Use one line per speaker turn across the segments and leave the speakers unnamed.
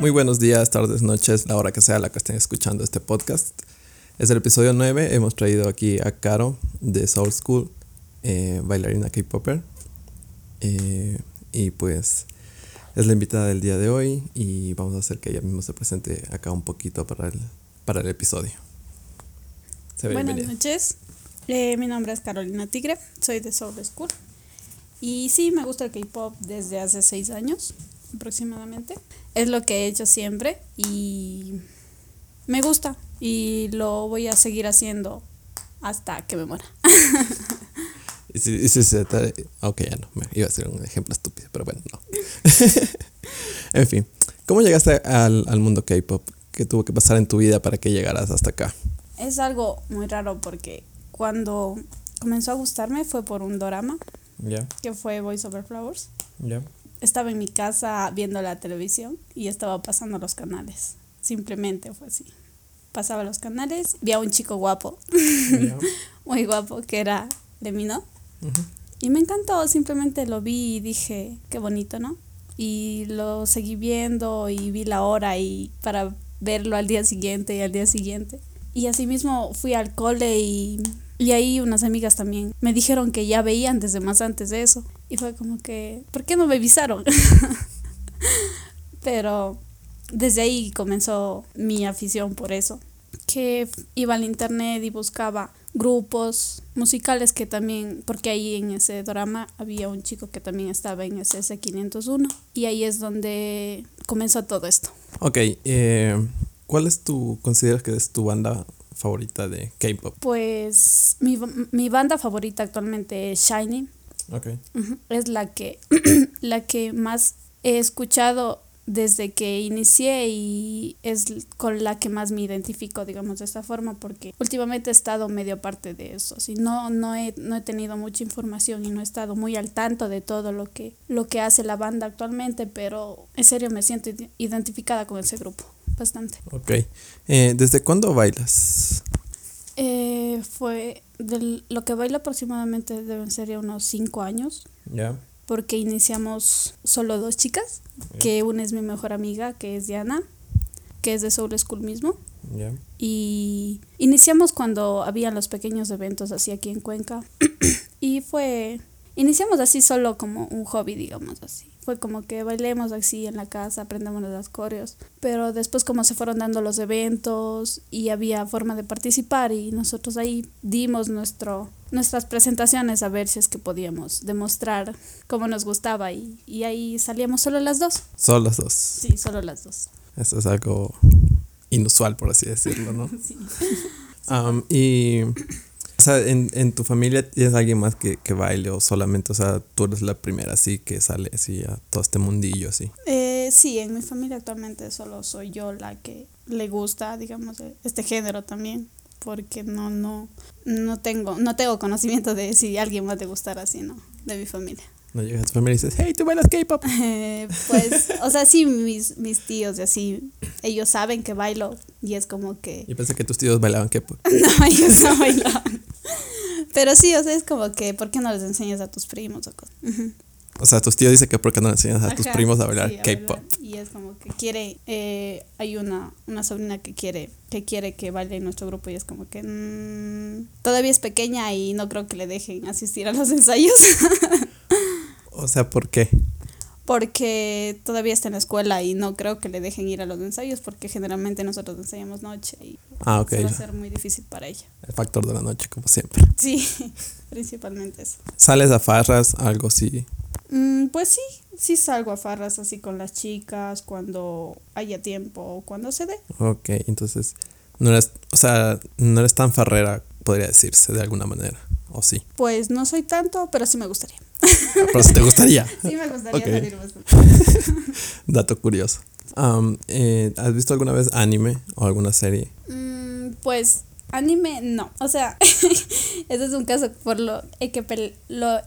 Muy buenos días, tardes, noches, la hora que sea la que estén escuchando este podcast. Es el episodio 9. Hemos traído aquí a Caro de Soul School, eh, bailarina K-Popper. Eh, y pues es la invitada del día de hoy y vamos a hacer que ella misma se presente acá un poquito para el, para el episodio.
Buenas noches, eh, mi nombre es Carolina Tigre, soy de Soul School. Y sí, me gusta el K-Pop desde hace seis años aproximadamente. Es lo que he hecho siempre y me gusta y lo voy a seguir haciendo hasta que me muera.
Ok, ya no, iba a ser un ejemplo estúpido, pero bueno, no. en fin, ¿cómo llegaste al, al mundo K-pop? ¿Qué tuvo que pasar en tu vida para que llegaras hasta acá?
Es algo muy raro porque cuando comenzó a gustarme fue por un drama que fue Voice Over Flowers. Estaba en mi casa viendo la televisión y estaba pasando los canales. Simplemente fue así. Pasaba los canales, vi a un chico guapo, muy guapo, que era de mí, ¿no? Y me encantó, simplemente lo vi y dije, qué bonito, ¿no? Y lo seguí viendo y vi la hora y para verlo al día siguiente y al día siguiente. Y así mismo fui al cole y y ahí unas amigas también me dijeron que ya veían desde más antes de eso. Y fue como que, ¿por qué no me avisaron? Pero desde ahí comenzó mi afición por eso. Que iba al internet y buscaba grupos musicales que también, porque ahí en ese drama había un chico que también estaba en SS 501 y ahí es donde comenzó todo esto.
Ok, eh, ¿cuál es tu, consideras que es tu banda favorita de K-pop?
Pues mi, mi, banda favorita actualmente es Shiny.
Okay.
Es la que, la que más he escuchado desde que inicié y es con la que más me identifico, digamos, de esta forma, porque últimamente he estado medio parte de eso. No, no, he, no he tenido mucha información y no he estado muy al tanto de todo lo que, lo que hace la banda actualmente, pero en serio me siento identificada con ese grupo bastante.
Ok. Eh, ¿Desde cuándo bailas?
Eh, fue de lo que bailo aproximadamente deben ser ya unos cinco años.
Ya.
Porque iniciamos solo dos chicas, que una es mi mejor amiga, que es Diana, que es de Soul School mismo. Y iniciamos cuando había los pequeños eventos así aquí en Cuenca. y fue, iniciamos así solo como un hobby, digamos así fue como que bailemos así en la casa, aprendamos las coreos. Pero después como se fueron dando los eventos y había forma de participar y nosotros ahí dimos nuestro, nuestras presentaciones a ver si es que podíamos demostrar cómo nos gustaba y, y ahí salíamos solo las dos.
Solo las dos.
Sí, solo las dos.
Eso es algo inusual, por así decirlo, ¿no?
sí.
y o sea, ¿en, en tu familia tienes alguien más que, que, baile o solamente, o sea, tú eres la primera así que sale así a todo este mundillo así?
Eh, sí, en mi familia actualmente solo soy yo la que le gusta, digamos, este género también, porque no, no, no tengo, no tengo conocimiento de si alguien más le gustará así, ¿no? De mi familia.
No llegas a tu familia y dices, hey, tú bailas K-pop.
pues, o sea, sí, mis, mis tíos y así, ellos saben que bailo y es como que...
Yo pensé que tus tíos bailaban K-pop.
no, ellos no bailaban. Pero sí, o sea, es como que, ¿por qué no les enseñas a tus primos o cosas?
O sea, tus tíos dicen que ¿por qué no le enseñas a tus primos a bailar K-pop?
Y es como que quiere, eh, hay una, una sobrina que quiere, que quiere que baile en nuestro grupo y es como que mmm, todavía es pequeña y no creo que le dejen asistir a los ensayos.
o sea, ¿por qué?
Porque todavía está en la escuela y no creo que le dejen ir a los ensayos porque generalmente nosotros ensayamos noche y
ah,
va a ser muy difícil para ella.
El factor de la noche, como siempre.
Sí, principalmente eso.
¿Sales a farras, algo así?
Mm, pues sí, sí salgo a farras así con las chicas cuando haya tiempo o cuando se dé.
Ok, entonces no eres, o sea, no eres tan farrera, podría decirse de alguna manera, ¿o sí?
Pues no soy tanto, pero sí me gustaría.
Pero si te gustaría.
Sí, me gustaría salir más.
Dato curioso. Eh, ¿Has visto alguna vez anime o alguna serie?
Mm, pues anime no. O sea, ese es un caso por lo que lo,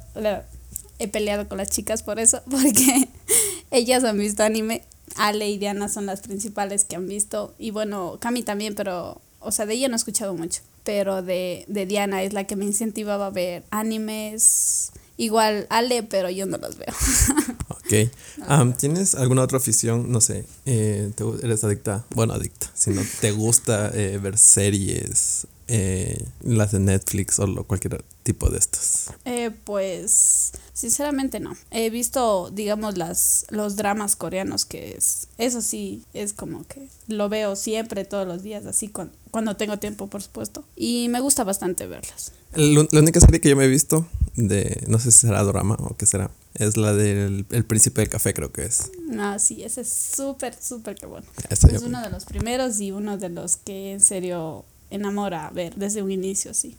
he peleado con las chicas por eso, porque ellas han visto anime. Ale y Diana son las principales que han visto. Y bueno, Cami también, pero, o sea, de ella no he escuchado mucho. Pero de, de Diana es la que me incentivaba a ver animes Igual Ale, pero yo no los veo.
ok, Ok. ¿Tienes alguna otra afición? No sé, eh, ¿eres adicta? Bueno, adicta. Si no te gusta eh, ver series, eh, las de Netflix o lo, cualquier tipo de estas?
Eh, pues sinceramente no. He visto, digamos, las los dramas coreanos que es eso sí es como que lo veo siempre todos los días así cuando, cuando tengo tiempo, por supuesto, y me gusta bastante verlas.
La única serie que yo me he visto de no sé si será drama o qué será es la del el príncipe del café, creo que es.
Ah, sí, ese es súper, súper que bueno. es uno de los primeros y uno de los que en serio enamora ver desde un inicio, sí.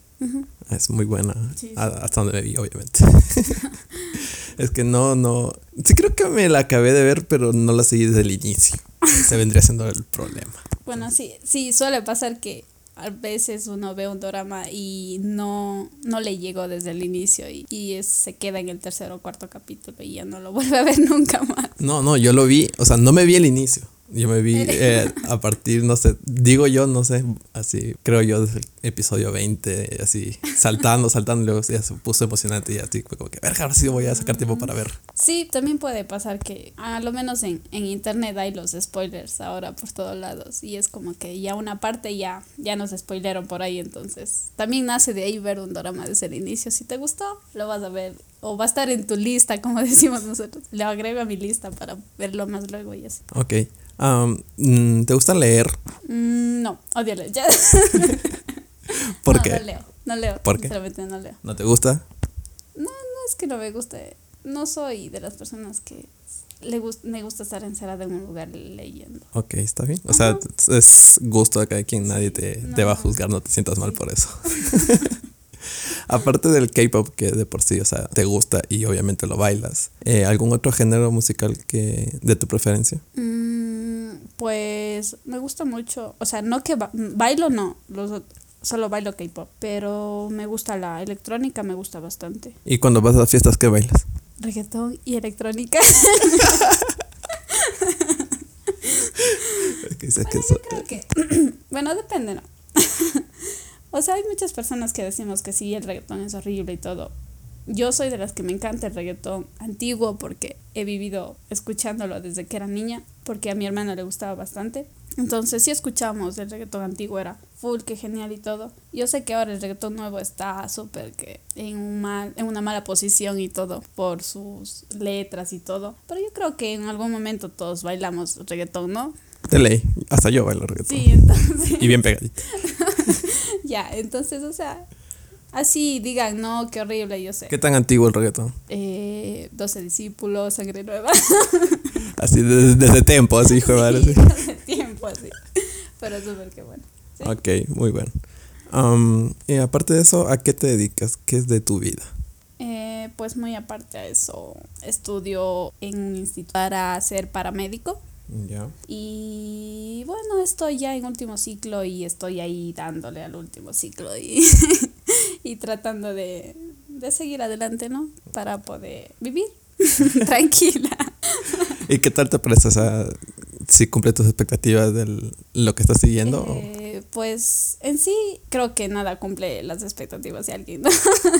Es muy buena, hasta donde me vi, obviamente. es que no, no. Sí, creo que me la acabé de ver, pero no la seguí desde el inicio. Se vendría siendo el problema.
Bueno, sí, sí, suele pasar que a veces uno ve un drama y no, no le llegó desde el inicio y, y se queda en el tercer o cuarto capítulo y ya no lo vuelve a ver nunca más.
No, no, yo lo vi, o sea, no me vi el inicio. Yo me vi eh, a partir, no sé, digo yo, no sé, así, creo yo, desde el episodio 20, así, saltando, saltando, y luego ya se puso emocionante y así, como que, verga, ahora sí voy a sacar tiempo para ver.
Sí, también puede pasar que, a lo menos en, en internet hay los spoilers ahora por todos lados, y es como que ya una parte ya, ya nos spoileron por ahí, entonces, también nace de ahí ver un drama desde el inicio. Si te gustó, lo vas a ver o va a estar en tu lista, como decimos nosotros. Le agrego a mi lista para verlo más luego y así.
Ok. Mm, ¿Te gusta leer?
Mm, no, odio leer.
¿Por qué?
No leo, no leo.
¿Por qué?
no leo.
¿No te gusta?
No, no es que no me guste. No soy de las personas que le me gusta estar encerrada en un lugar leyendo.
Ok, está bien. O sea, es gusto de cada quien, nadie te, te va a juzgar, no te sientas mal por eso. Aparte del K-pop que de por sí, o sea, te gusta y obviamente lo bailas, eh, ¿algún otro género musical que de tu preferencia?
Mm, pues me gusta mucho, o sea, no que bailo, no, los, solo bailo K-pop, pero me gusta la electrónica, me gusta bastante.
¿Y cuando vas a fiestas qué bailas?
Reggaetón y electrónica. bueno, depende, ¿no? O sea, hay muchas personas que decimos que sí, el reggaetón es horrible y todo. Yo soy de las que me encanta el reggaetón antiguo porque he vivido escuchándolo desde que era niña, porque a mi hermano le gustaba bastante. Entonces, si escuchamos el reggaetón antiguo, era full, que genial y todo. Yo sé que ahora el reggaetón nuevo está súper que en, un mal, en una mala posición y todo por sus letras y todo. Pero yo creo que en algún momento todos bailamos reggaetón, ¿no?
De ley, hasta yo bailo reggaetón.
Sí, entonces.
Y bien pegadito.
ya, entonces, o sea, así digan, no, qué horrible, yo sé.
¿Qué tan antiguo el reggaetón?
Eh, 12 discípulos, sangre nueva.
así desde, tiempo, así, hijo de
sí, Desde tiempo, así. Pero súper que bueno.
Ok, muy bueno. Um, y aparte de eso, ¿a qué te dedicas? ¿Qué es de tu vida?
Eh, pues muy aparte a eso, estudio en un instituto para ser paramédico. Y bueno, estoy ya en último ciclo y estoy ahí dándole al último ciclo y, y tratando de, de seguir adelante, ¿no? Para poder vivir tranquila.
¿Y qué tal te parece? O si cumple tus expectativas de lo que estás siguiendo.
Eh, pues en sí creo que nada cumple las expectativas de alguien,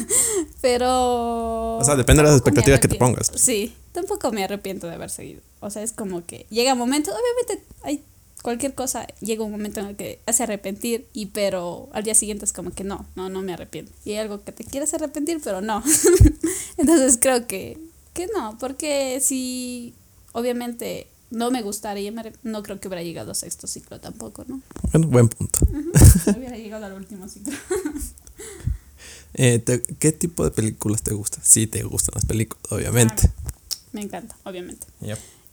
Pero...
O sea, depende de las expectativas que te pongas.
Sí, tampoco me arrepiento de haber seguido. O sea, es como que llega momentos, obviamente hay cualquier cosa, llega un momento en el que hace arrepentir y pero al día siguiente es como que no, no, no me arrepiento. Y hay algo que te quieres arrepentir, pero no. Entonces creo que, que no, porque si obviamente no me gustaría, no creo que hubiera llegado a sexto ciclo tampoco, ¿no?
Bueno, buen punto.
hubiera llegado al último ciclo.
Eh, ¿Qué tipo de películas te gustan? Sí, te gustan las películas, obviamente.
me encanta, obviamente.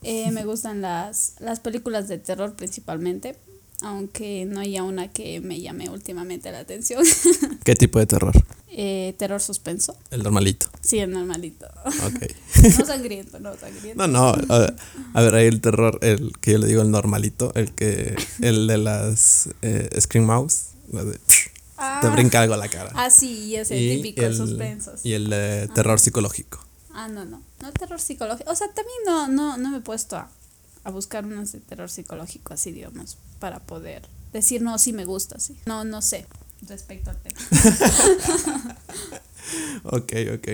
Eh, me gustan las, las películas de terror principalmente, aunque no haya una que me llame últimamente la atención.
¿Qué tipo de terror?
Eh, terror suspenso.
El normalito.
Sí, el normalito.
Ok.
no sangriento, no sangriento.
No, no. A, ver, ahí el terror, el que yo le digo el normalito, el que, el de las eh, Scream Mouse, de, te ah. brinca algo a la cara.
Ah, sí, ese típico el, suspenso.
Y el de terror psicológico.
Ah, no, no. No terror psicológico. O sea, también no, no, no me he puesto a, a buscar unos de terror psicológico así, digamos, para poder decir, no, sí me gusta, sí. No, no sé respecto al tema.
ok, ok.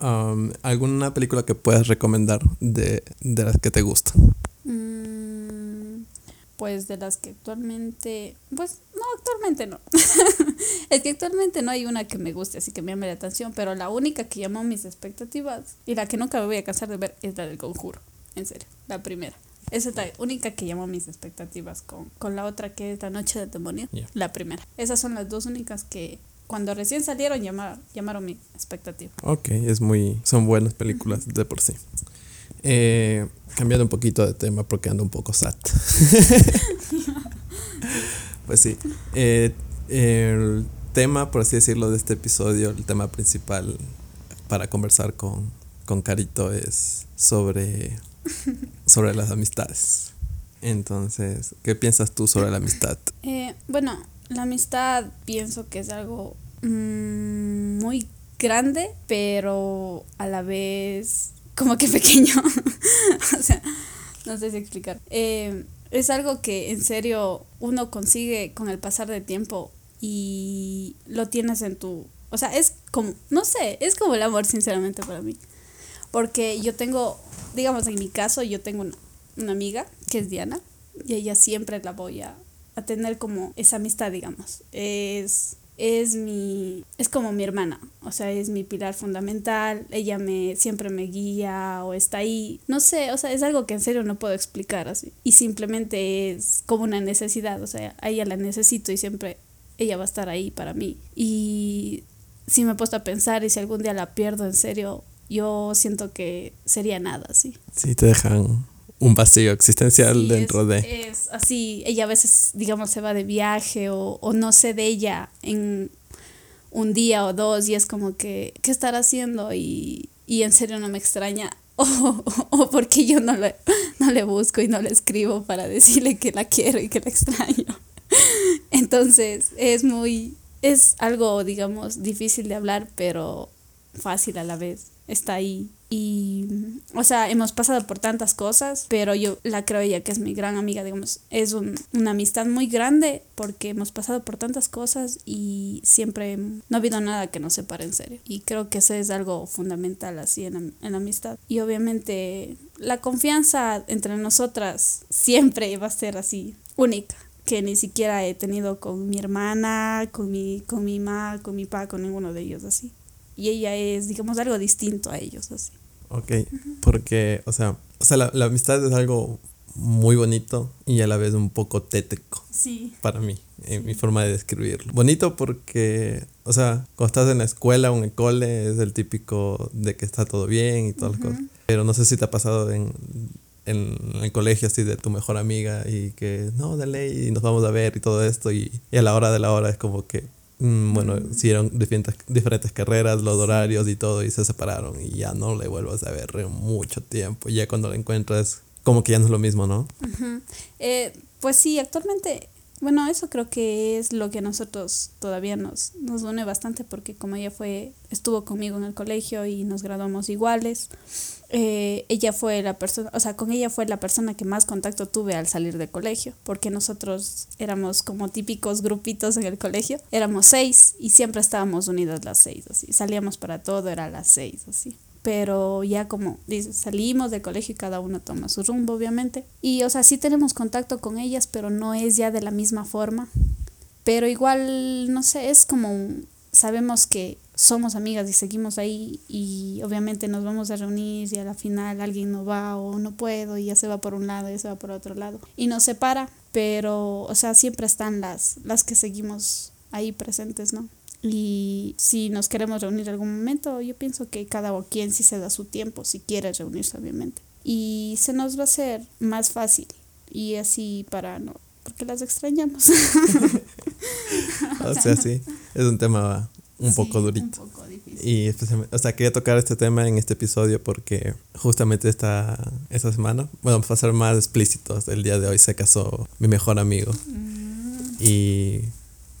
Um, ¿Alguna película que puedas recomendar de, las que te gustan?
Mm, pues de las que actualmente, pues no, actualmente no. es que actualmente no hay una que me guste, así que me llame la atención, pero la única que llamó mis expectativas y la que nunca me voy a cansar de ver es la del conjuro, en serio, la primera. Esa es la única que llamó mis expectativas con, con la otra que es La Noche del Demonio, la primera. Esas son las dos únicas que cuando recién salieron llamaron, llamaron mi expectativa.
Ok, es muy, son buenas películas de por sí. Eh, cambiando un poquito de tema porque ando un poco sad. pues sí. Eh, el tema, por así decirlo, de este episodio, el tema principal para conversar con, con Carito es sobre, sobre las amistades. Entonces, ¿qué piensas tú sobre la amistad?
Eh, bueno, la amistad pienso que es algo mm, muy grande, pero a la vez como que pequeño. o sea, no sé si explicar. Eh, es algo que en serio uno consigue con el pasar del tiempo y lo tienes en tu... O sea, es como, no sé, es como el amor sinceramente para mí. Porque yo tengo, digamos en mi caso, yo tengo una, una amiga que es Diana y ella siempre la voy a a tener como esa amistad, digamos. Es, es mi, es como mi hermana, o sea, es mi pilar fundamental, ella me, siempre me guía o está ahí, no sé, o sea, es algo que en serio no puedo explicar así. Y simplemente es como una necesidad, o sea, a ella la necesito y siempre ella va a estar ahí para mí. Y si me he puesto a pensar y si algún día la pierdo en serio, yo siento que sería nada, sí.
Sí, te dejan un vacío existencial dentro de...
Es así, ella a veces, digamos, se va de viaje o, o, no sé de ella en un día o dos y es como que, ¿qué estará haciendo? Y, y en serio no me extraña. O, o, porque yo no le, no le busco y no le escribo para decirle que la quiero y que la extraño. Entonces es muy, es algo, digamos, difícil de hablar, pero fácil a la vez. Está ahí y, o sea, hemos pasado por tantas cosas, pero yo la creo ella que es mi gran amiga, digamos, es una amistad muy grande porque hemos pasado por tantas cosas y siempre no ha habido nada que nos separe en serio. Y creo que eso es algo fundamental así en en la amistad. Y obviamente la confianza entre nosotras siempre va a ser así, única que ni siquiera he tenido con mi hermana, con mi, con mi mamá, con mi papá, con ninguno de ellos así. Y ella es, digamos, algo distinto a ellos así.
Ok, porque, o sea, o sea la, la, amistad es algo muy bonito y a la vez un poco tétrico.
Sí.
Para mí, en mi forma de describirlo. Bonito porque, o sea, cuando estás en la escuela o en el cole es el típico de que está todo bien y todas las cosas. Pero no sé si te ha pasado en, en el colegio así de tu mejor amiga y que no, dale y nos vamos a ver y todo esto y, y a la hora de la hora es como que bueno, hicieron diferentes, diferentes carreras, los horarios y todo, y se separaron y ya no le vuelvas a ver mucho tiempo. Y ya cuando la encuentras, como que ya no es lo mismo, ¿no?
Eh, pues sí, actualmente, bueno, eso creo que es lo que a nosotros todavía nos, nos une bastante porque como ella fue, estuvo conmigo en el colegio y nos graduamos iguales, eh, ella fue la persona, o sea, con ella fue la persona que más contacto tuve al salir del colegio, porque nosotros éramos como típicos grupitos en el colegio, éramos seis y siempre estábamos unidas las seis, así, salíamos para todo, era las seis, así. Pero ya como dices, salimos del colegio y cada uno toma su rumbo, obviamente. Y, o sea, sí tenemos contacto con ellas, pero no es ya de la misma forma. Pero igual, no sé, es como, sabemos que somos amigas y seguimos ahí y obviamente nos vamos a reunir y a la final alguien no va o no puedo y ya se va por un lado y ya se va por otro lado y nos separa, pero o sea, siempre están las, las que seguimos ahí presentes, ¿no? Y si nos queremos reunir en algún momento, yo pienso que cada quien sí se da su tiempo, si quiere reunirse, obviamente. Y se nos va a hacer más fácil. Y así para no, porque las extrañamos.
o sea, sí, es un tema un poco durito.
Un poco
y especialmente, o sea, quería tocar este tema en este episodio porque justamente esta, esta semana, bueno, para ser más explícitos, el día de hoy se casó mi mejor amigo. Mm. Y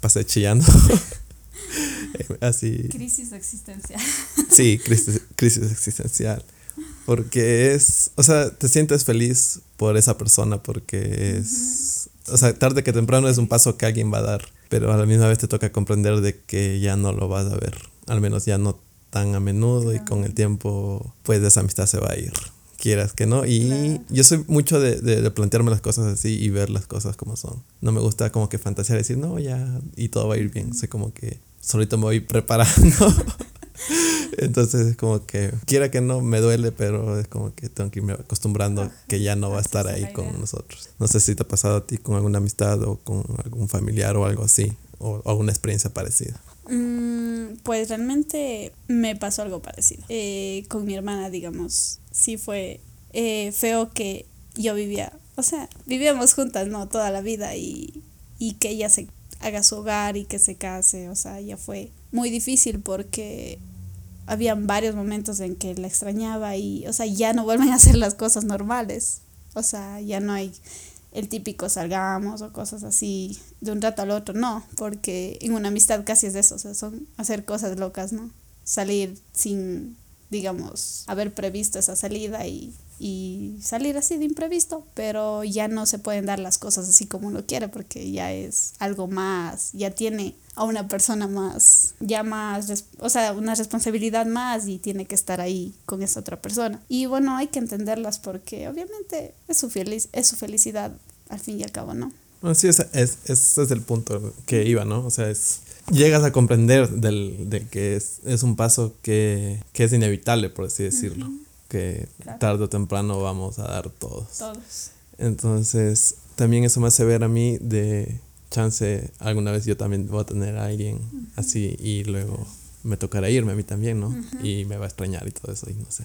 pasé chillando. Así.
Crisis existencial.
sí, crisis, crisis existencial. Porque es, o sea, te sientes feliz por esa persona porque es, o sea, tarde que temprano es un paso que alguien va a dar pero a la misma vez te toca comprender de que ya no lo vas a ver, al menos ya no tan a menudo y con el tiempo pues esa amistad se va a ir quieras que no. Y yo soy mucho de, de, plantearme las cosas así y ver las cosas como son. No me gusta como que fantasear y decir, no, ya, y todo va a ir bien. Sé como que solito me voy preparando. Entonces es como que, quiera que no, me duele, pero es como que tengo que irme acostumbrando que ya no va a estar ahí con nosotros. No sé si te ha pasado a ti con alguna amistad o con algún familiar o algo así, o alguna experiencia parecida.
Mm, pues realmente me pasó algo parecido. Eh, con mi hermana, digamos, sí fue eh, feo que yo vivía, o sea, vivíamos juntas, ¿no? Toda la vida y, y que ella se haga su hogar y que se case, o sea, ya fue muy difícil porque habían varios momentos en que la extrañaba y, o sea, ya no vuelven a hacer las cosas normales. O sea, ya no hay el típico salgamos o cosas así de un rato al otro, no, porque en una amistad casi es eso, o sea, son hacer cosas locas, ¿no? Salir sin, digamos, haber previsto esa salida y y salir así de imprevisto, pero ya no se pueden dar las cosas así como uno quiere porque ya es algo más, ya tiene a una persona más, ya más, o sea, una responsabilidad más y tiene que estar ahí con esa otra persona. Y bueno, hay que entenderlas porque obviamente es su, feliz, es su felicidad al fin y al cabo, ¿no?
sí, ese es, ese es el punto que iba, ¿no? O sea, es llegas a comprender del, de que es, es un paso que, que, es inevitable, por así decirlo que tarde o temprano vamos a dar todos. Todos. Entonces, también eso me hace ver a mí de chance, alguna vez yo también voy a tener a alguien así y luego me tocará irme a mí también, ¿no? Y me va a extrañar y todo eso, y no sé.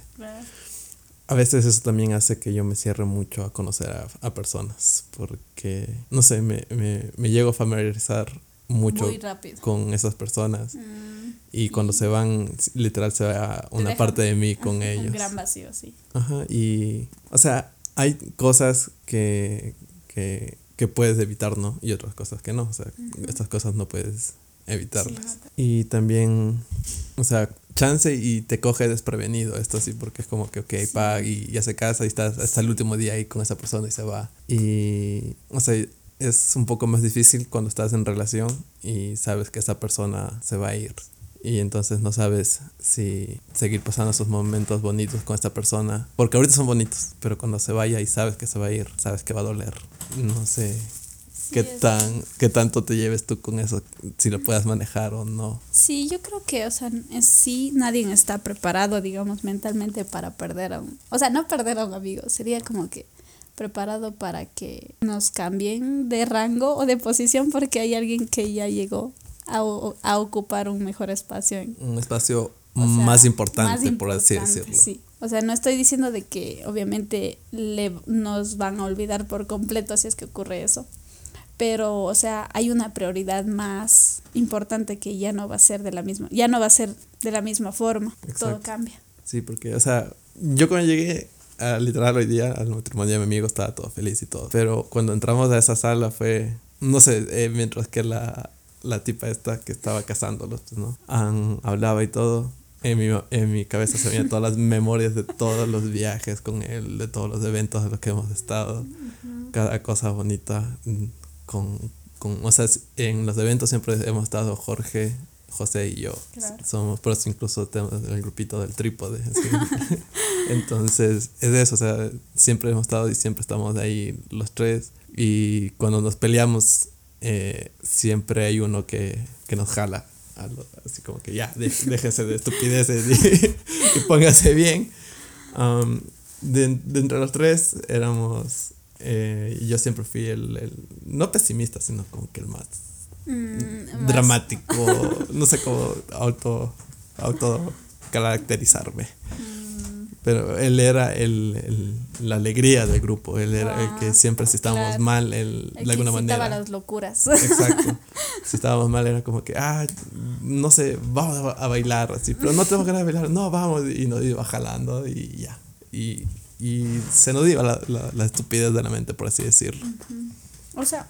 A veces eso también hace que yo me cierre mucho a conocer a, a personas, porque, no sé, me, me, me llego a familiarizar mucho con esas personas. Mm. Y cuando se van, literal se va una parte de mí con ellos. Un
gran vacío, sí.
Ajá, y, o sea, hay cosas que, que, que puedes evitar, ¿no? Y otras cosas que no. O sea, estas cosas no puedes evitarlas. y también, o sea, chance y te coge desprevenido esto sí, porque es como que, ok, pa, y ya se casa y estás hasta el último día ahí con esa persona y se va. Y, o sea, es un poco más difícil cuando estás en relación y sabes que esa persona se va a ir. Y entonces no sabes si seguir pasando esos momentos bonitos con esta persona. Porque ahorita son bonitos, pero cuando se vaya y sabes que se va a ir, sabes que va a doler. No sé qué tan qué tanto te lleves tú con eso, si lo puedas manejar o no.
Sí, yo creo que, o sea, en sí nadie está preparado, digamos, mentalmente para perder a un... O sea, no perder a un amigo, sería como que preparado para que nos cambien de rango o de posición porque hay alguien que ya llegó a, a ocupar un mejor espacio.
un espacio más, importante, por así decirlo.
Sí. O sea, no estoy diciendo de que obviamente le, nos van a olvidar por completo si es que ocurre eso. Pero, o sea, hay una prioridad más importante que ya no va a ser de la misma, ya no va a ser de la misma forma. Todo cambia.
Sí, porque, o sea, yo cuando llegué literal hoy día al matrimonio de mi amigo estaba todo feliz y todo. Pero cuando entramos a esa sala fue, no sé, eh, mientras que la, la tipa esta que estaba casándolos, ¿no? hablaba y todo. En mi, en mi cabeza se venían todas las memorias de todos los viajes con él, de todos los eventos de los que hemos estado, cada cosa bonita mm, con, con, o sea, en los eventos siempre hemos estado Jorge, José y yo. Somos, por eso incluso tenemos el grupito del trípode. Entonces, es eso, o sea, siempre hemos estado y siempre estamos ahí los tres. Y cuando nos peleamos, eh, siempre hay uno que, que nos jala. así como que ya, déjese de estupideces y, póngase bien. Um, de, entre los tres éramos, eh, yo siempre fui el, el, no pesimista, sino como que el más Mm, dramático, no sé cómo auto, auto caracterizarme. Mm. Pero él era el, el, la alegría del grupo, él era el que ah, siempre si estábamos mal, él, de alguna manera...
las locuras.
Exacto. Si estábamos mal era como que, ah, no sé, vamos a bailar, así, pero no tengo ganas de bailar, no, vamos, y nos iba jalando y ya. Y, y se nos iba la, la, la estupidez de la mente, por así decirlo.
O sea,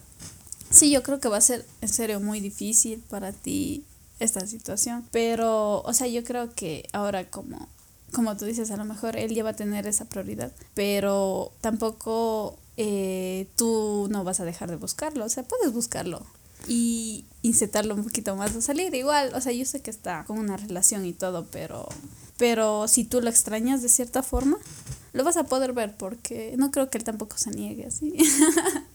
Sí, yo creo que va a ser en serio muy difícil para ti esta situación, pero, o sea, yo creo que ahora como, como tú dices, a lo mejor él ya va a tener esa prioridad, pero tampoco eh, tú no vas a dejar de buscarlo, o sea, puedes buscarlo. y incitarlo un poquito más a salir. Igual, o sea, yo sé que está con una relación y todo, pero, pero si tú lo extrañas de cierta forma, lo vas a poder ver porque no creo que él tampoco se niegue así.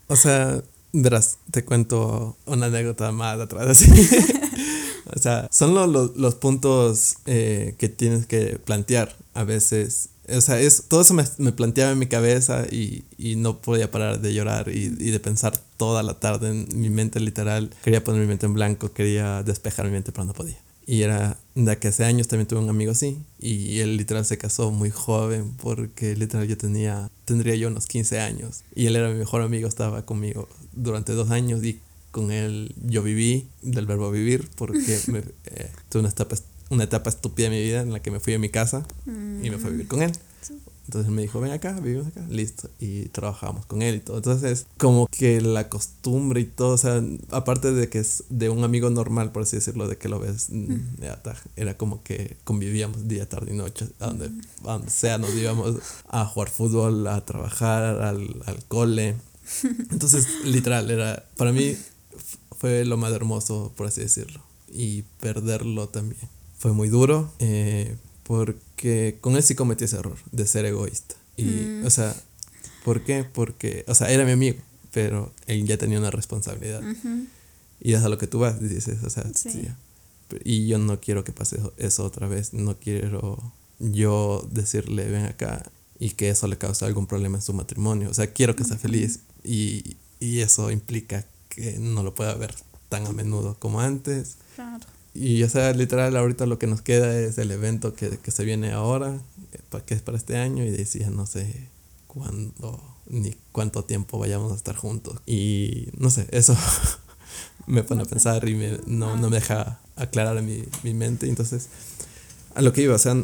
O sea, verás, te cuento una anécdota más atrás así. o sea, son los, los, puntos eh, que tienes que plantear a veces. O sea, es, todo eso me, me planteaba en mi cabeza y, y, no podía parar de llorar y, y, de pensar toda la tarde en mi mente literal. Quería poner mi mente en blanco, quería despejar mi mente, pero no podía. Y era de que hace años también tuve un amigo así. Y él literal se casó muy joven porque literal yo tenía, tendría yo unos 15 años. Y él era mi mejor amigo, estaba conmigo durante dos años y con él yo viví del verbo vivir porque me, eh, tuve una etapa, una etapa estúpida de mi vida en la que me fui a mi casa y me fui a vivir con él. Entonces me dijo, ven acá, vivimos acá, listo. Y trabajamos con él y todo. Entonces, como que la costumbre y todo, o sea, aparte de que es de un amigo normal, por así decirlo, de que lo ves, mm, era como que convivíamos día, tarde y noche, a donde, sea, nos íbamos a jugar fútbol, a trabajar, al, al cole. Entonces, literal, era, para mí fue lo más hermoso, por así decirlo. Y perderlo también. Fue muy duro. Eh, porque con él sí cometí ese error de ser egoísta. Y, mm. o sea, ¿por qué? Porque, o sea, era mi amigo, pero él ya tenía una responsabilidad. Y es a lo que tú vas, dices, o sea, sí. Y yo no quiero que pase eso otra vez, no quiero yo decirle, ven acá, y que eso le cause algún problema en su matrimonio. O sea, quiero que sea feliz y, y eso implica que no lo pueda ver tan a menudo como antes. Claro. Y o sea, literal, ahorita lo que nos queda es el evento que, que se viene ahora, eh, que es para este año, y decía, no sé cuándo ni cuánto tiempo vayamos a estar juntos. Y no sé, eso me pone a pensar y me, no, no me deja aclarar mi, mi mente. Entonces, a lo que iba, o sea,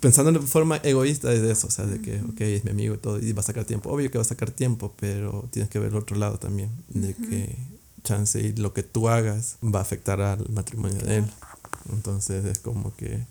pensando de forma egoísta es de eso, o sea, de que, ok, es mi amigo y todo, y va a sacar tiempo. Obvio que va a sacar tiempo, pero tienes que ver el otro lado también, de que chance y lo que tú hagas va a afectar al matrimonio de él. Entonces es como que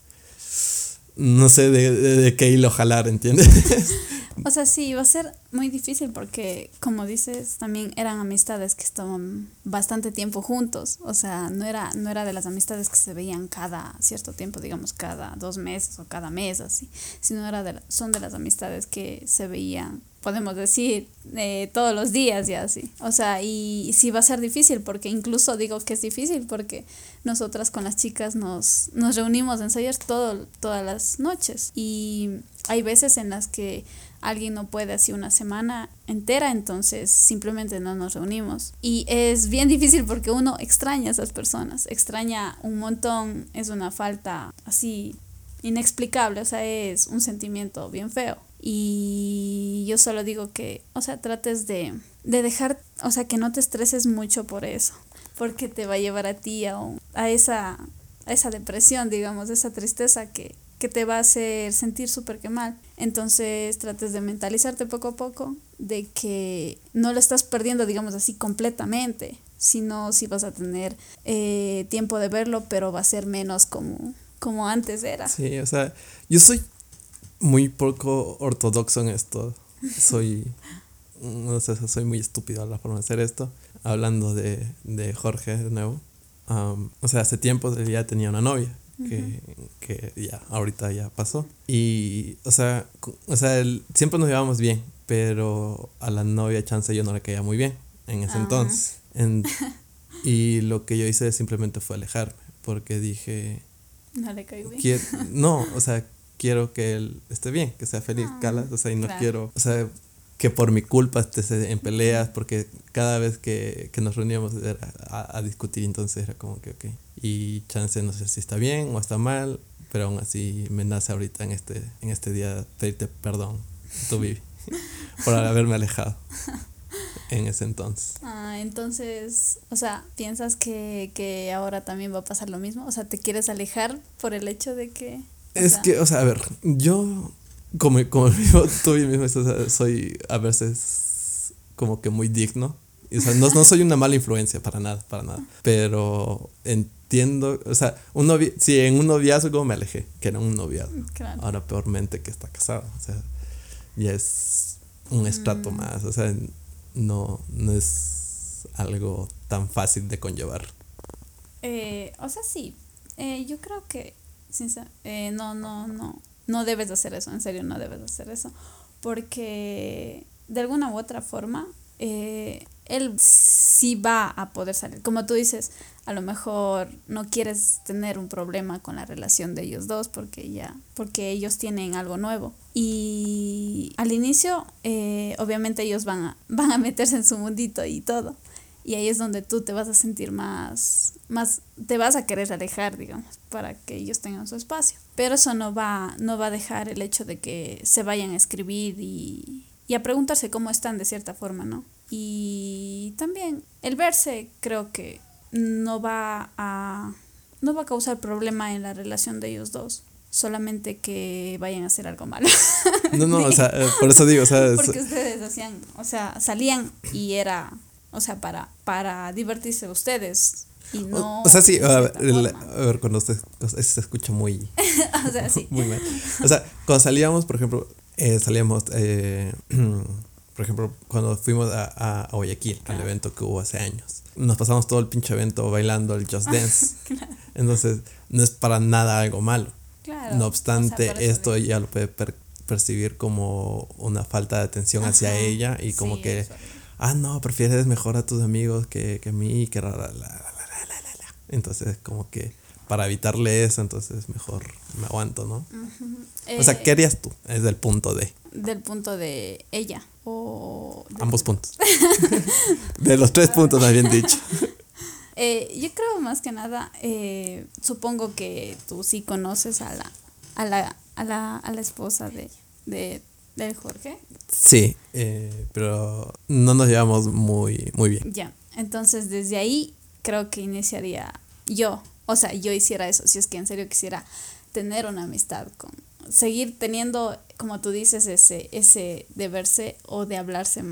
no sé de, de, qué hilo jalar, ¿entiendes?
o sea, sí, va a ser muy difícil porque, como dices, también eran amistades que estaban bastante tiempo juntos. O sea, no era, no era de las amistades que se veían cada cierto tiempo, digamos, cada dos meses o cada mes, así, sino era de son de las amistades que se veían podemos decir, eh, todos los días y así. O sea, y, sí va a ser difícil, porque incluso digo que es difícil, porque nosotras con las chicas nos, nos reunimos a ensayar todo, todas las noches. Y hay veces en las que alguien no puede así una semana entera, entonces simplemente no nos reunimos. Y es bien difícil porque uno extraña a esas personas, extraña un montón, es una falta así inexplicable, o sea, es un sentimiento bien feo. Y yo solo digo que, o sea, trates de, de dejar, o sea, que no te estreses mucho por eso, porque te va a llevar a ti a, a, esa, a esa depresión, digamos, esa tristeza que, que te va a hacer sentir súper que mal. Entonces trates de mentalizarte poco a poco de que no lo estás perdiendo, digamos así, completamente, sino si vas a tener eh, tiempo de verlo, pero va a ser menos como, como antes era.
Sí, o sea, yo soy muy poco ortodoxo en esto. Soy, no sé, soy muy estúpido a la forma de hacer esto. Hablando de, de Jorge de nuevo. o sea, hace tiempo ya tenía una novia. Que, que, ya ahorita ya pasó. Y, o sea, o sea siempre nos llevábamos bien, pero a la novia chance yo no le caía muy bien en ese entonces. En, y lo que yo hice simplemente fue alejarme, porque dije...
No le caigo bien.
no, o sea, quiero que él esté bien, que sea feliz, ah, o sea, y no quiero, o sea, que por mi culpa esté en peleas, porque cada vez que, que nos reuníamos era a, a, discutir, entonces era como que, ok, y chance no sé si está bien o está mal, pero aún así me nace ahorita en este, en este día pedirte perdón, tú Vivi, por haberme alejado en ese entonces.
Ah, entonces, o sea, ¿piensas que, que ahora también va a pasar lo mismo? O sea, ¿te quieres alejar por el hecho de que...
Es que, o sea, a ver, yo, como, como tú mismo, soy a veces como que muy digno. o sea, no, no, soy una mala influencia para nada, para nada. Pero entiendo, o sea, un novi si en un noviazgo me alejé, que era un noviazgo. Ahora peormente que está casado. O sea, ya es un estrato mm. más. O sea, no, no es algo tan fácil de conllevar.
Eh, o sea, sí. Eh, yo creo que, eh, no, no, no, no debes de hacer eso, en serio, no debes de hacer eso. Porque de alguna u otra forma, eh, él sí va a poder salir. Como tú dices, a lo mejor no quieres tener un problema con la relación de ellos dos porque ya, porque ellos tienen algo nuevo. Y al inicio, eh, obviamente ellos van a, van a meterse en su mundito y todo. Y ahí es donde tú te vas a sentir más, más, te vas a querer alejar, digamos, para que ellos tengan su espacio. Pero eso no va, no va a dejar el hecho de que se vayan a escribir y, y a preguntarse cómo están de cierta forma, ¿no? Y también el verse creo que no va a no va a causar problema en la relación de ellos dos solamente que vayan a hacer algo malo.
No, no, o sea, por eso digo, o sea,
porque ustedes hacían, o sea, salían y era, o sea, para para divertirse ustedes y no
O, sea, sí, a ver, cuando usted se escucha muy o sea, sí. muy mal. O sea, cuando salíamos, por ejemplo, eh, salíamos eh, por ejemplo, cuando fuimos a, a Guayaquil, al evento que hubo hace años, nos pasamos todo el pinche evento bailando el Just Dance. Entonces, no es para nada algo malo. No obstante, esto ya lo puede percibir como una falta de atención hacia ella y como que, ah, no, prefieres mejor a tus amigos que, que a mí, que la, la, la, la, Entonces, como que para evitarle eso, entonces mejor me aguanto, ¿no? o sea, eh, ¿qué harías tú? Es del punto de.
Del punto de ella. O
Ambos puntos. de los tres puntos, me habían dicho.
Eh, yo creo más que nada, eh, supongo que tú sí conoces a la, a la, a la, a la esposa de, de, de Jorge.
Sí, pero no nos llevamos muy, muy bien.
Ya, entonces desde ahí creo que iniciaría yo o sea, yo hiciera eso, si es que en serio quisiera tener una amistad con, seguir teniendo, como tú dices, ese, ese de verse o de hablarse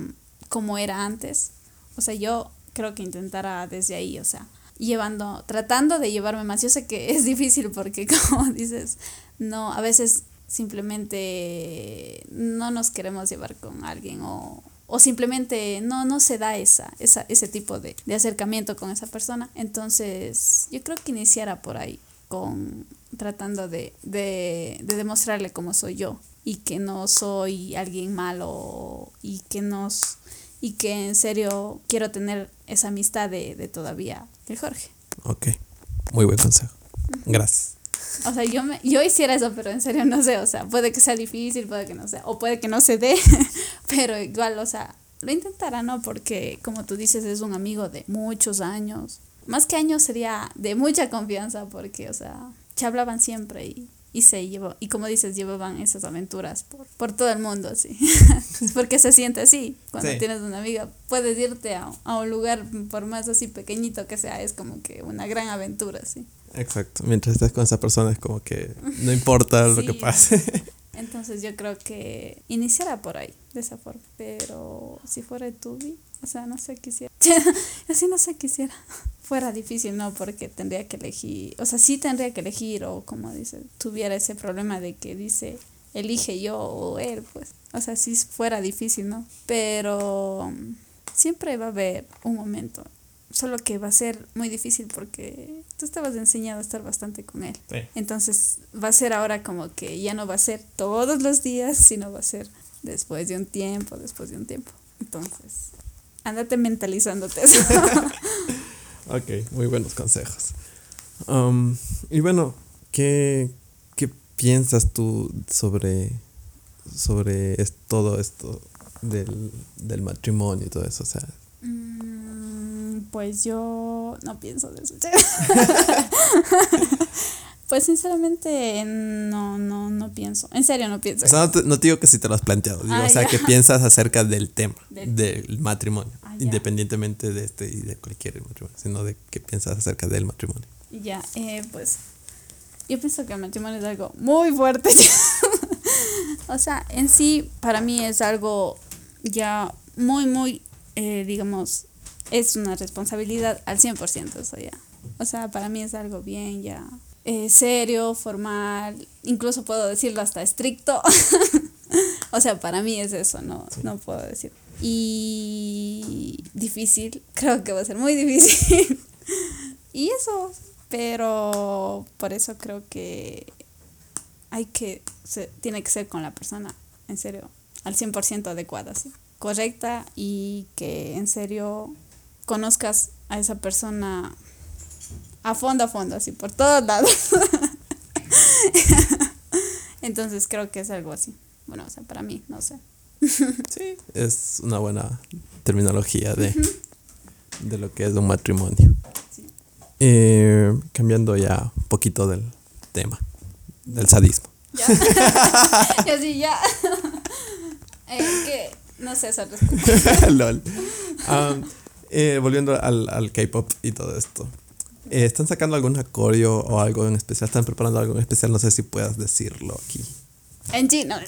como era antes. O sea, yo creo que intentara desde ahí, o sea, llevando, tratando de llevarme más. Yo sé que es difícil porque, como dices, no, a veces simplemente no nos queremos llevar con alguien o, o simplemente no, no se da esa, esa, ese tipo de, de acercamiento con esa persona. Entonces, yo creo que iniciara por ahí, con tratando de, de, de demostrarle cómo soy yo y que no soy alguien malo y que nos y que en serio quiero tener esa amistad de, de todavía el Jorge.
Ok, muy buen consejo. Gracias.
O sea, yo, me, yo hiciera eso, pero en serio no sé, o sea, puede que sea difícil, puede que no sea, o puede que no se dé, pero igual, o sea, lo intentará, ¿no? Porque, como tú dices, es un amigo de muchos años. Más que años sería de mucha confianza, porque, o sea, se hablaban siempre y, y se llevó, y como dices, llevaban esas aventuras por, por todo el mundo, así. porque se siente así, cuando tienes una amiga, puedes irte a, a un lugar, por más así pequeñito que sea, es como que una gran aventura, sí.
Exacto, mientras estés con esa persona es como que no importa lo que pase.
Entonces yo creo que iniciará por ahí, de esa forma. Pero si fuera Tubi, o sea, no sé, quisiera. Así no sé, quisiera. Fuera difícil, ¿no? Porque tendría que elegir, o sea, sí tendría que elegir, o como dice, tuviera ese problema de que dice, elige yo o él, pues. O sea, si fuera difícil, ¿no? Pero siempre va a haber un momento solo que va a ser muy difícil porque tú estabas enseñado a estar bastante con él. Entonces va a ser ahora como que ya no va a ser todos los días, sino va a ser después de un tiempo, después de un tiempo. Entonces, ándate mentalizándote eso.
ok, muy buenos consejos. Um, y bueno, ¿qué, ¿qué piensas tú sobre, sobre todo esto del, del matrimonio y todo eso? O sea,
pues yo no pienso de eso. pues sinceramente no, no, no pienso. En serio no pienso.
O sea, no te, digo que si te lo has planteado. Digo, o sea, que piensas acerca del tema, del, matrimonio. Ah, independientemente de este y de cualquier matrimonio, sino de qué piensas acerca del matrimonio.
Ya, eh, pues yo pienso que el matrimonio es algo muy fuerte. o sea, en sí, para mí es algo ya muy, muy, eh, digamos, es una responsabilidad al 100%, eso ya. O sea, para mí es algo bien ya eh, serio, formal, incluso puedo decirlo hasta estricto. o sea, para mí es eso, no, no puedo decir. Y difícil, creo que va a ser muy difícil. y eso, pero por eso creo que hay que, se, tiene que ser con la persona, en serio, al 100% adecuada, ¿sí? correcta y que en serio conozcas a esa persona a fondo, a fondo, así por todos lados. Entonces creo que es algo así. Bueno, o sea, para mí, no sé.
sí, es una buena terminología de, de lo que es un matrimonio. Eh, cambiando ya un poquito del tema, del sadismo.
Ya. y así ya. eh, que no sé, eso
LOL. Um, eh, volviendo al, al K-pop y todo esto. Eh, ¿Están sacando algún acorio o algo en especial? ¿Están preparando algo en especial? No sé si puedas decirlo aquí.
En chino.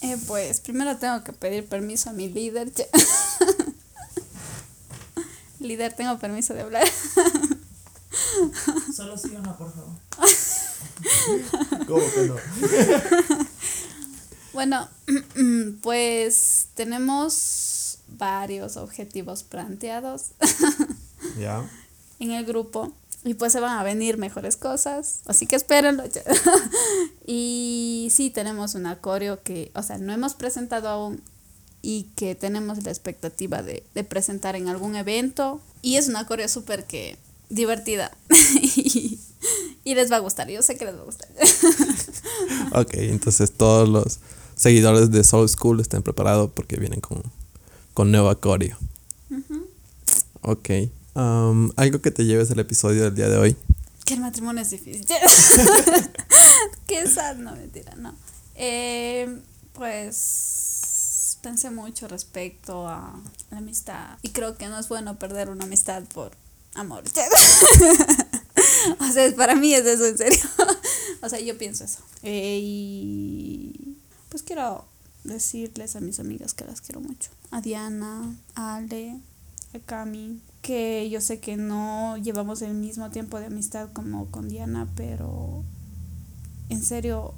eh, pues primero tengo que pedir permiso a mi líder. líder, tengo permiso de hablar.
Solo sí o no, por favor.
¿Cómo que no?
bueno, pues tenemos varios objetivos planteados.
Ya.
En el grupo. Y pues se van a venir mejores cosas. Así que espérenlo. y sí, tenemos un acorio que, o sea, no hemos presentado aún y que tenemos la expectativa de, de presentar en algún evento. Y es una coreo súper que divertida. y, y, les va a gustar. Yo sé que les va a gustar.
ok, entonces todos los seguidores de Soul School estén preparados porque vienen con, con nuevo acorio. Ok. Um, algo que te lleves el episodio del día de hoy.
Que el matrimonio es difícil. Qué sad, no mentira, no. Eh, pues pensé mucho respecto a la amistad y creo que no es bueno perder una amistad por amor. o sea, para mí es eso en serio. o sea, yo pienso eso. Eh, y pues quiero decirles a mis amigas que las quiero mucho. A Diana, a Ale, a Cami, que yo sé que no llevamos el mismo tiempo de amistad como con Diana, pero en serio,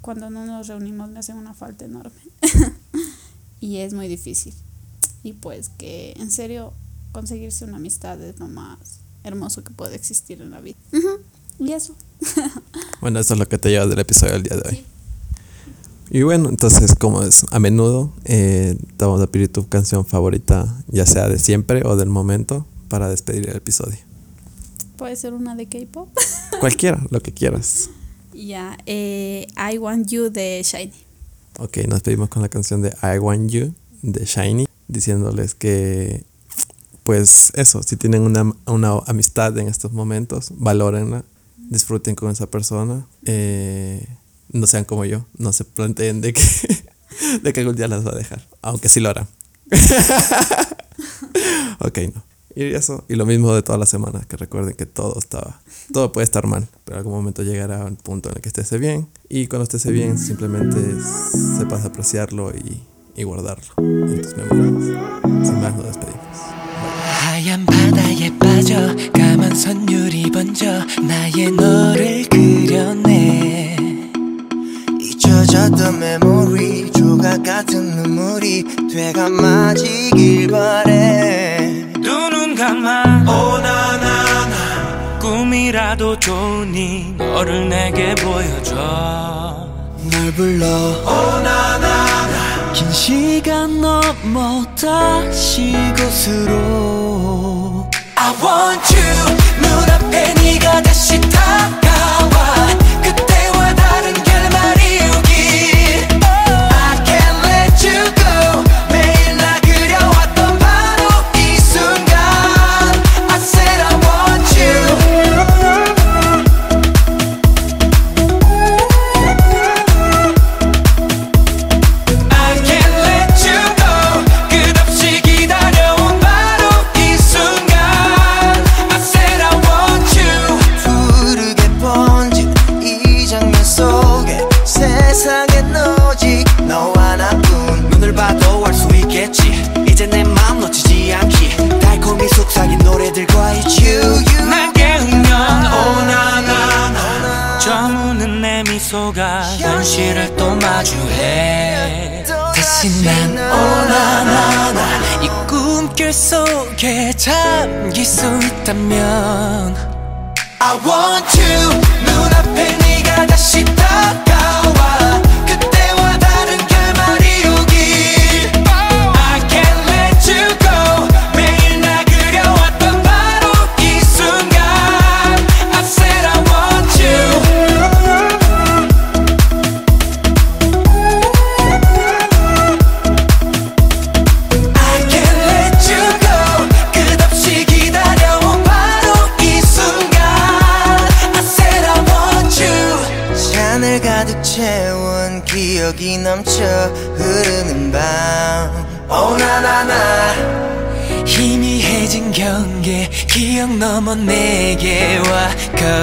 cuando no nos reunimos me hacen una falta enorme. y es muy difícil. Y pues que en serio conseguirse una amistad es lo más hermoso que puede existir en la vida. Y eso.
bueno, eso es lo que te llevas del episodio del día de hoy. Y bueno, entonces como es a menudo, eh, te vamos a pedir tu canción favorita, ya sea de siempre o del momento, para despedir el episodio.
Puede ser una de K-Pop.
Cualquiera, lo que quieras.
Ya, eh, I Want You de Shiny.
Ok, nos pedimos con la canción de I Want You de Shiny, diciéndoles que, pues eso, si tienen una, una amistad en estos momentos, valórenla, disfruten con esa persona. Eh, no sean como yo, no se planteen de que, de que algún día las va a dejar, aunque sí lo harán. ok, no. Y eso, y lo mismo de todas las semanas, que recuerden que todo estaba, todo puede estar mal, pero en algún momento llegará un punto en el que estése bien, y cuando estése bien, simplemente sepas apreciarlo y, y guardarlo en tus memorias. Sin más, nos despedimos. 잊혀졌던 메모리 조각 같은 눈물이 되가 맞이길 바래. 눈은 감아. 오나나나. 꿈이라도 좋으니 너를 내게 보여줘. 널 불러. 오나나나. 긴 시간 넘어 다시 곳으로. I want you. 눈앞에 네가 다시
다가와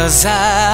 Cause I, I want